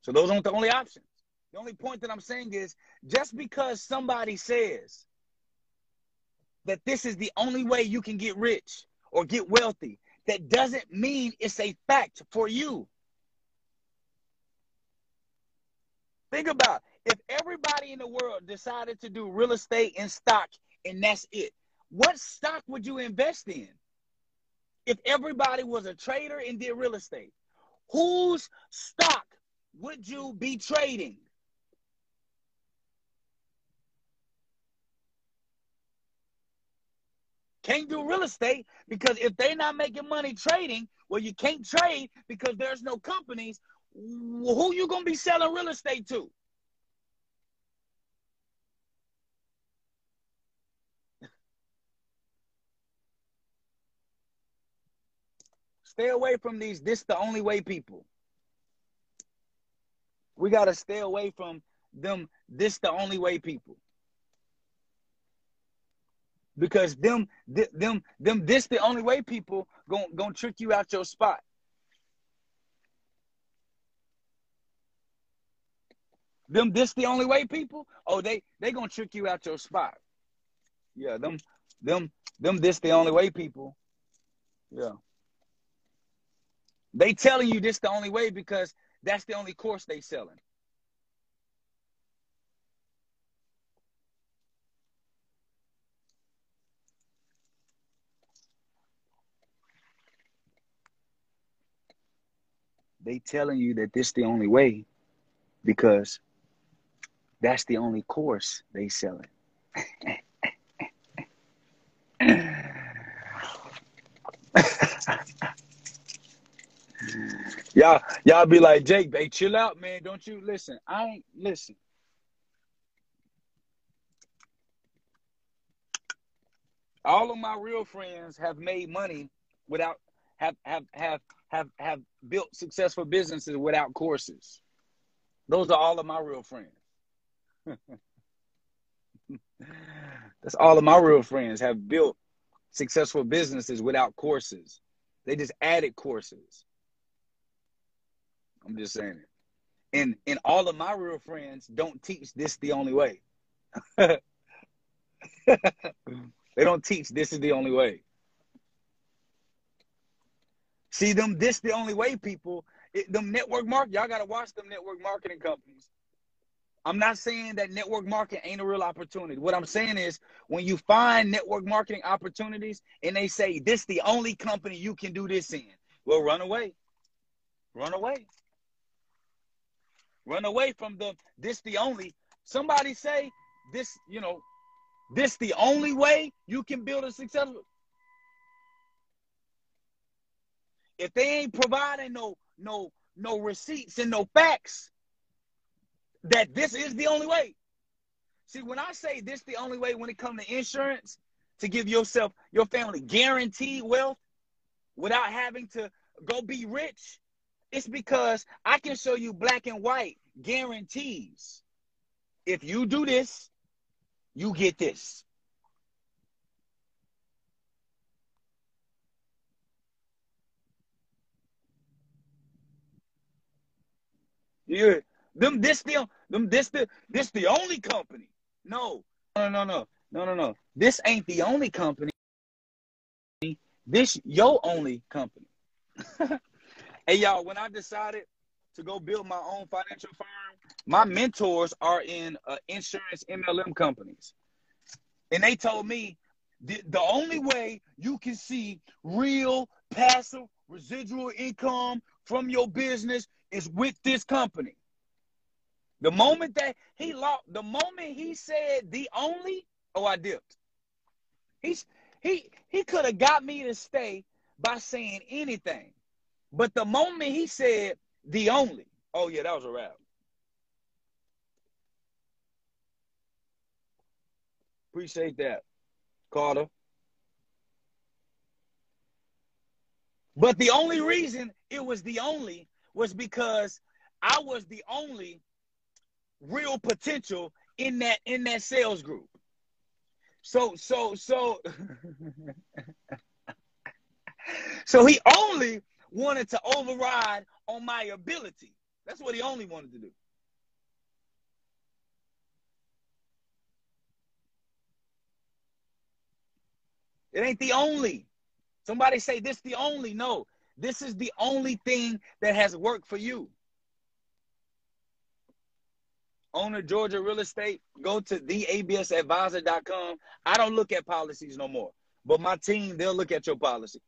So those aren't the only options. The only point that I'm saying is just because somebody says that this is the only way you can get rich or get wealthy, that doesn't mean it's a fact for you. Think about if everybody in the world decided to do real estate and stock and that's it, what stock would you invest in? If everybody was a trader and did real estate, whose stock would you be trading? Can't do real estate because if they're not making money trading, well, you can't trade because there's no companies. Who you gonna be selling real estate to? Stay away from these. This the only way people. We gotta stay away from them. This the only way people. Because them, th- them, them. This the only way people gonna gonna trick you out your spot. Them this the only way people? Oh, they they gonna trick you out your spot. Yeah, them them them this the only way people. Yeah. They telling you this the only way because that's the only course they selling. They telling you that this the only way because that's the only course they selling. y'all, y'all be like, Jake, hey, chill out, man. Don't you listen? I ain't listen. All of my real friends have made money without have have have have have built successful businesses without courses. Those are all of my real friends. That's all of my real friends have built successful businesses without courses. They just added courses. I'm just saying it. And and all of my real friends don't teach this the only way. they don't teach this is the only way. See them this the only way people it, them network market y'all got to watch them network marketing companies. I'm not saying that network marketing ain't a real opportunity. What I'm saying is when you find network marketing opportunities and they say this the only company you can do this in, well run away. Run away. Run away from the this the only. Somebody say this, you know, this the only way you can build a successful. If they ain't providing no no no receipts and no facts that this is the only way. See, when I say this the only way when it comes to insurance to give yourself your family guaranteed wealth without having to go be rich, it's because I can show you black and white guarantees. If you do this, you get this. Yeah, them this the them this the this the only company. No, no, no, no, no, no, no. This ain't the only company. This your only company. hey y'all, when I decided to go build my own financial firm, my mentors are in uh, insurance MLM companies, and they told me the, the only way you can see real passive residual income from your business is with this company. The moment that he lost, the moment he said the only, oh, I dipped. He's he he could have got me to stay by saying anything, but the moment he said the only, oh yeah, that was a wrap. Appreciate that, Carter. But the only reason it was the only was because I was the only real potential in that in that sales group. So so so so he only wanted to override on my ability. That's what he only wanted to do. It ain't the only. Somebody say this the only. No, this is the only thing that has worked for you. Owner Georgia Real Estate, go to theabsadvisor.com. I don't look at policies no more, but my team, they'll look at your policy.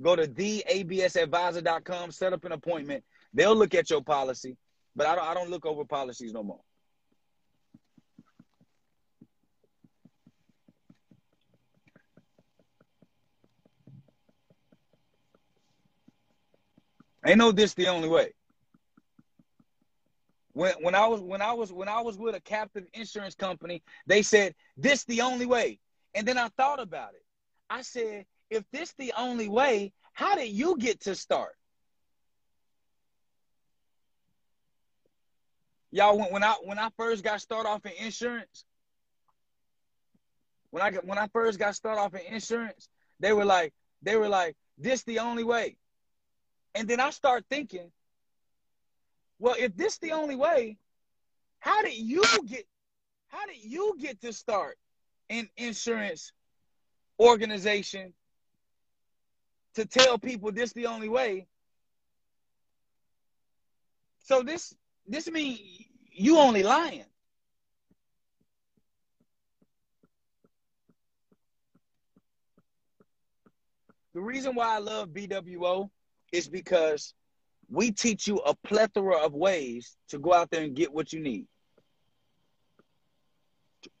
Go to theabsadvisor.com, set up an appointment. They'll look at your policy, but I don't, I don't look over policies no more. Ain't no this the only way. When when I was when I was when I was with a captive insurance company, they said this the only way. And then I thought about it. I said, if this the only way, how did you get to start? Y'all when, when I when I first got started off in insurance, when I when I first got started off in insurance, they were like, they were like, this the only way. And then I start thinking, well, if this the only way, how did you get how did you get to start in insurance organization to tell people this the only way? So this this mean you only lying. The reason why I love BWO is because we teach you a plethora of ways to go out there and get what you need.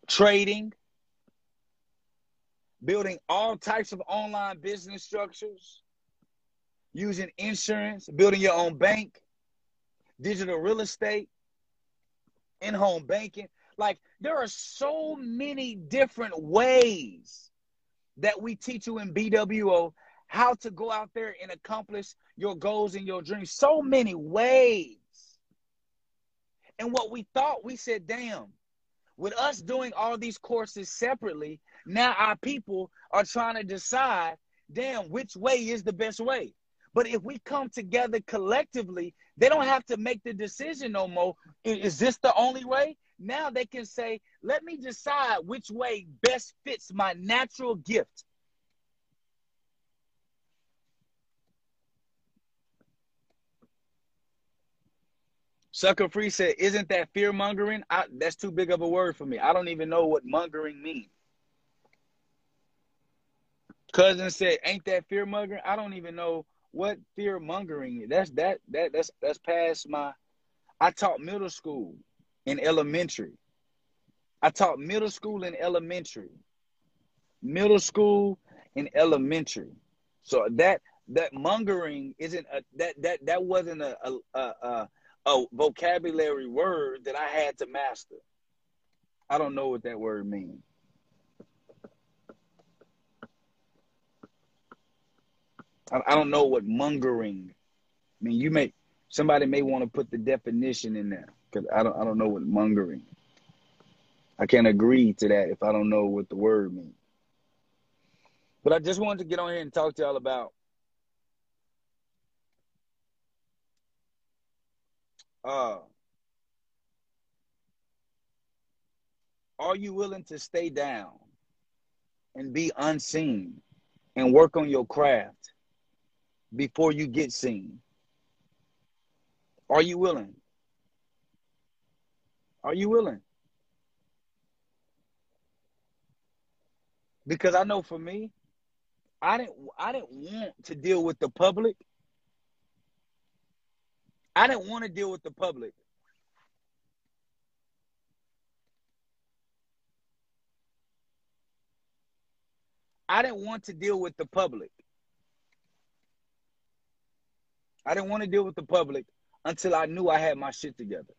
Trading, building all types of online business structures, using insurance, building your own bank, digital real estate, in home banking. Like, there are so many different ways that we teach you in BWO how to go out there and accomplish your goals and your dreams. So many ways. And what we thought, we said, damn, with us doing all these courses separately, now our people are trying to decide, damn, which way is the best way. But if we come together collectively, they don't have to make the decision no more. Is this the only way? Now they can say, let me decide which way best fits my natural gift. Sucker Free said, "Isn't that fear mongering? That's too big of a word for me. I don't even know what mongering means." Cousin said, "Ain't that fear mongering? I don't even know what fear mongering is. That's that that that's that's past my. I taught middle school and elementary. I taught middle school and elementary, middle school and elementary. So that that mongering isn't a, that that that wasn't a a, a, a a vocabulary word that I had to master. I don't know what that word means. I, I don't know what mongering. I mean, you may somebody may want to put the definition in there because I don't I don't know what mongering. I can't agree to that if I don't know what the word means. But I just wanted to get on here and talk to y'all about uh, are you willing to stay down and be unseen and work on your craft before you get seen? Are you willing? Are you willing? Because I know for me, I didn't I didn't want to deal with the public. I didn't want to deal with the public. I didn't want to deal with the public. I didn't want to deal with the public until I knew I had my shit together.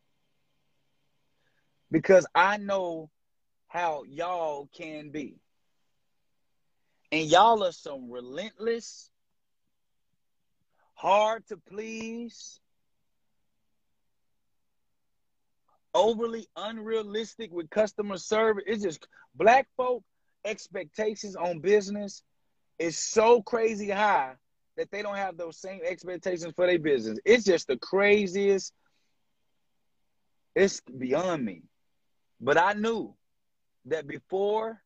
Because I know how y'all can be. And y'all are some relentless, hard to please, overly unrealistic with customer service. It's just black folk expectations on business is so crazy high that they don't have those same expectations for their business. It's just the craziest. It's beyond me. But I knew that before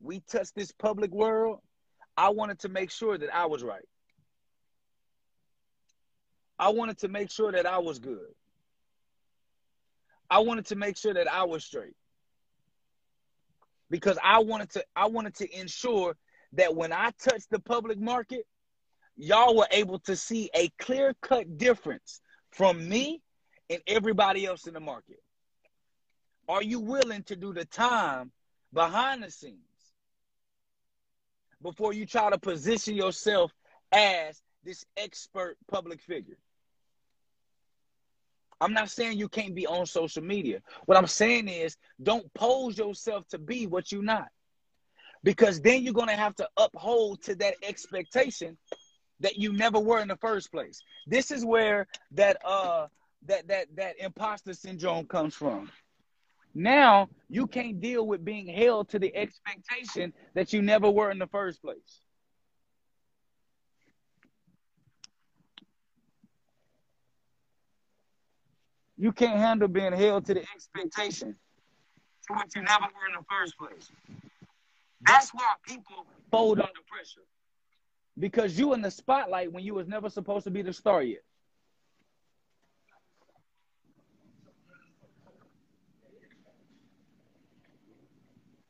we touched this public world, I wanted to make sure that I was right. I wanted to make sure that I was good. I wanted to make sure that I was straight. Because I wanted to I wanted to ensure that when I touched the public market, y'all were able to see a clear-cut difference from me and everybody else in the market. Are you willing to do the time behind the scenes before you try to position yourself as this expert public figure? I'm not saying you can't be on social media. What I'm saying is don't pose yourself to be what you're not. Because then you're going to have to uphold to that expectation that you never were in the first place. This is where that uh that that that imposter syndrome comes from. Now you can't deal with being held to the expectation that you never were in the first place. You can't handle being held to the expectation to what you never were in the first place. That's why people fold under pressure. Because you in the spotlight when you was never supposed to be the star yet.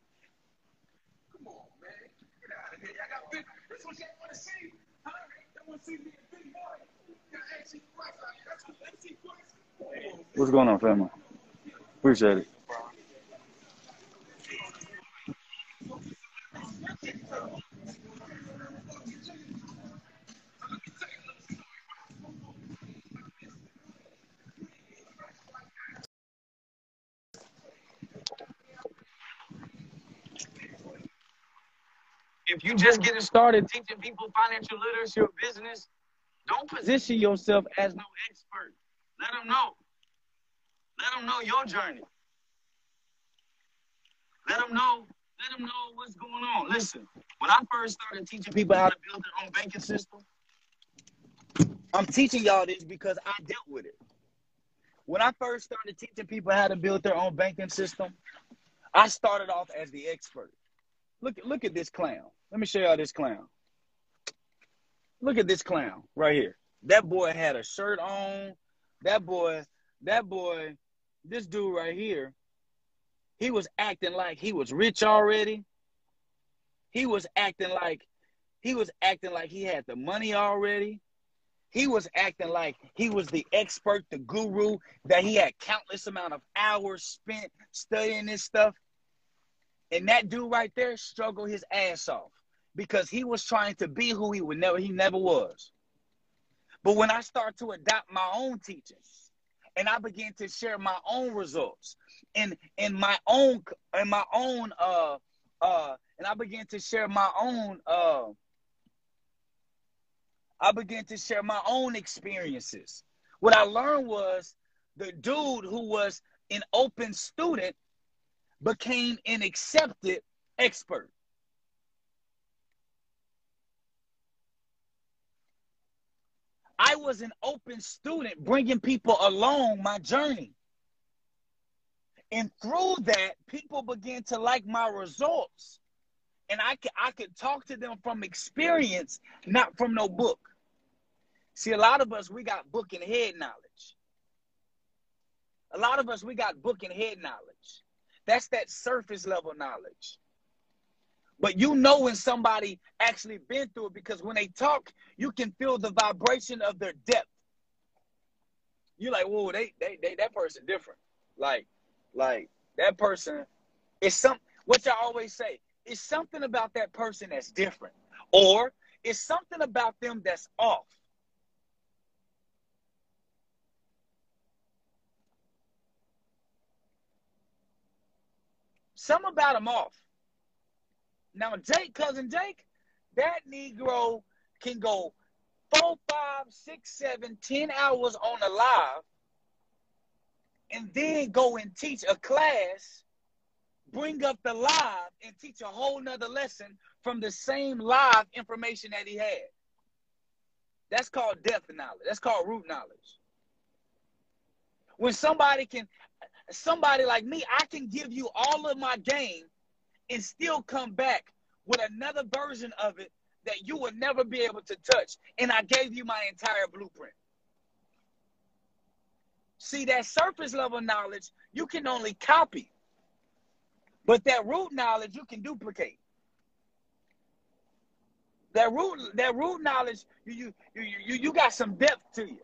What's going on, man. Appreciate of here. Y'all got big. This what y'all want to see. Huh? Y'all want to see me a big boy. Y'all actually Christ out here. That's what they see Christ. What's going on, family? Appreciate it. If you just getting started teaching people financial literacy or business, don't position yourself as no expert. Let them know. Let them know your journey. Let them know. Let them know what's going on. Listen, when I first started teaching people how to build their own banking system, I'm teaching y'all this because I dealt with it. When I first started teaching people how to build their own banking system, I started off as the expert. Look, look at this clown. Let me show y'all this clown. Look at this clown right here. That boy had a shirt on. That boy, that boy, this dude right here, he was acting like he was rich already. He was acting like he was acting like he had the money already. He was acting like he was the expert, the guru, that he had countless amount of hours spent studying this stuff. And that dude right there struggled his ass off because he was trying to be who he would never he never was. But when I start to adopt my own teachings and I began to share my own results and in my own in my own uh uh and I began to share my own uh I began to share my own experiences. What I learned was the dude who was an open student became an accepted expert. I was an open student bringing people along my journey. And through that, people began to like my results. And I could, I could talk to them from experience, not from no book. See, a lot of us, we got book and head knowledge. A lot of us, we got book and head knowledge. That's that surface level knowledge. But you know when somebody actually been through it because when they talk, you can feel the vibration of their depth. You're like, whoa, they, they, they that person different. Like, like that person is some what y'all always say. it's something about that person that's different, or it's something about them that's off. Some about them off. Now, Jake, cousin Jake, that Negro can go four, five, six, seven, ten hours on a live and then go and teach a class, bring up the live and teach a whole nother lesson from the same live information that he had. That's called depth knowledge. That's called root knowledge. When somebody can, somebody like me, I can give you all of my game and still come back with another version of it that you would never be able to touch. And I gave you my entire blueprint. See, that surface level knowledge, you can only copy. But that root knowledge, you can duplicate. That root, that root knowledge, you, you, you, you got some depth to you.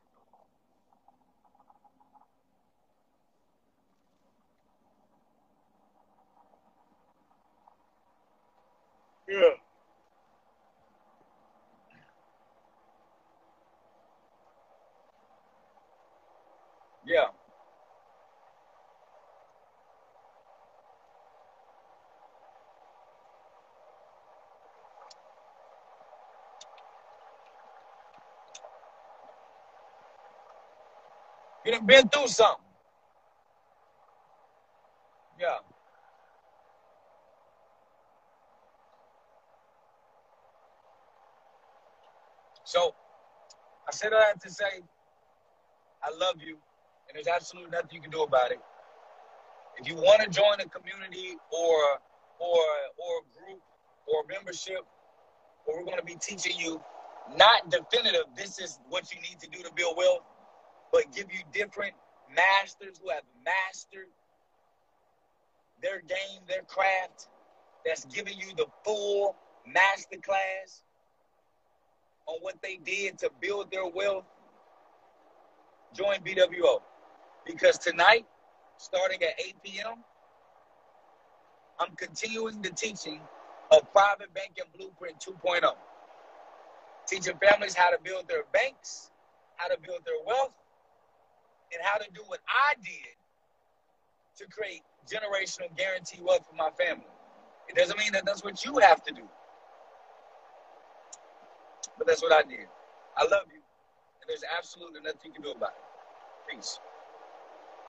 Yeah. Yeah. You done been through something. Yeah. So I said I had to say, I love you, and there's absolutely nothing you can do about it. If you want to join a community or or or group or membership, where we're going to be teaching you not definitive, this is what you need to do to build wealth, but give you different masters who have mastered their game, their craft, that's giving you the full master class on what they did to build their wealth, join BWO. Because tonight, starting at 8 p.m., I'm continuing the teaching of Private Banking Blueprint 2.0. Teaching families how to build their banks, how to build their wealth, and how to do what I did to create generational guaranteed wealth for my family. It doesn't mean that that's what you have to do. But that's what I did. I love you. And there's absolutely nothing you can do about it. Peace.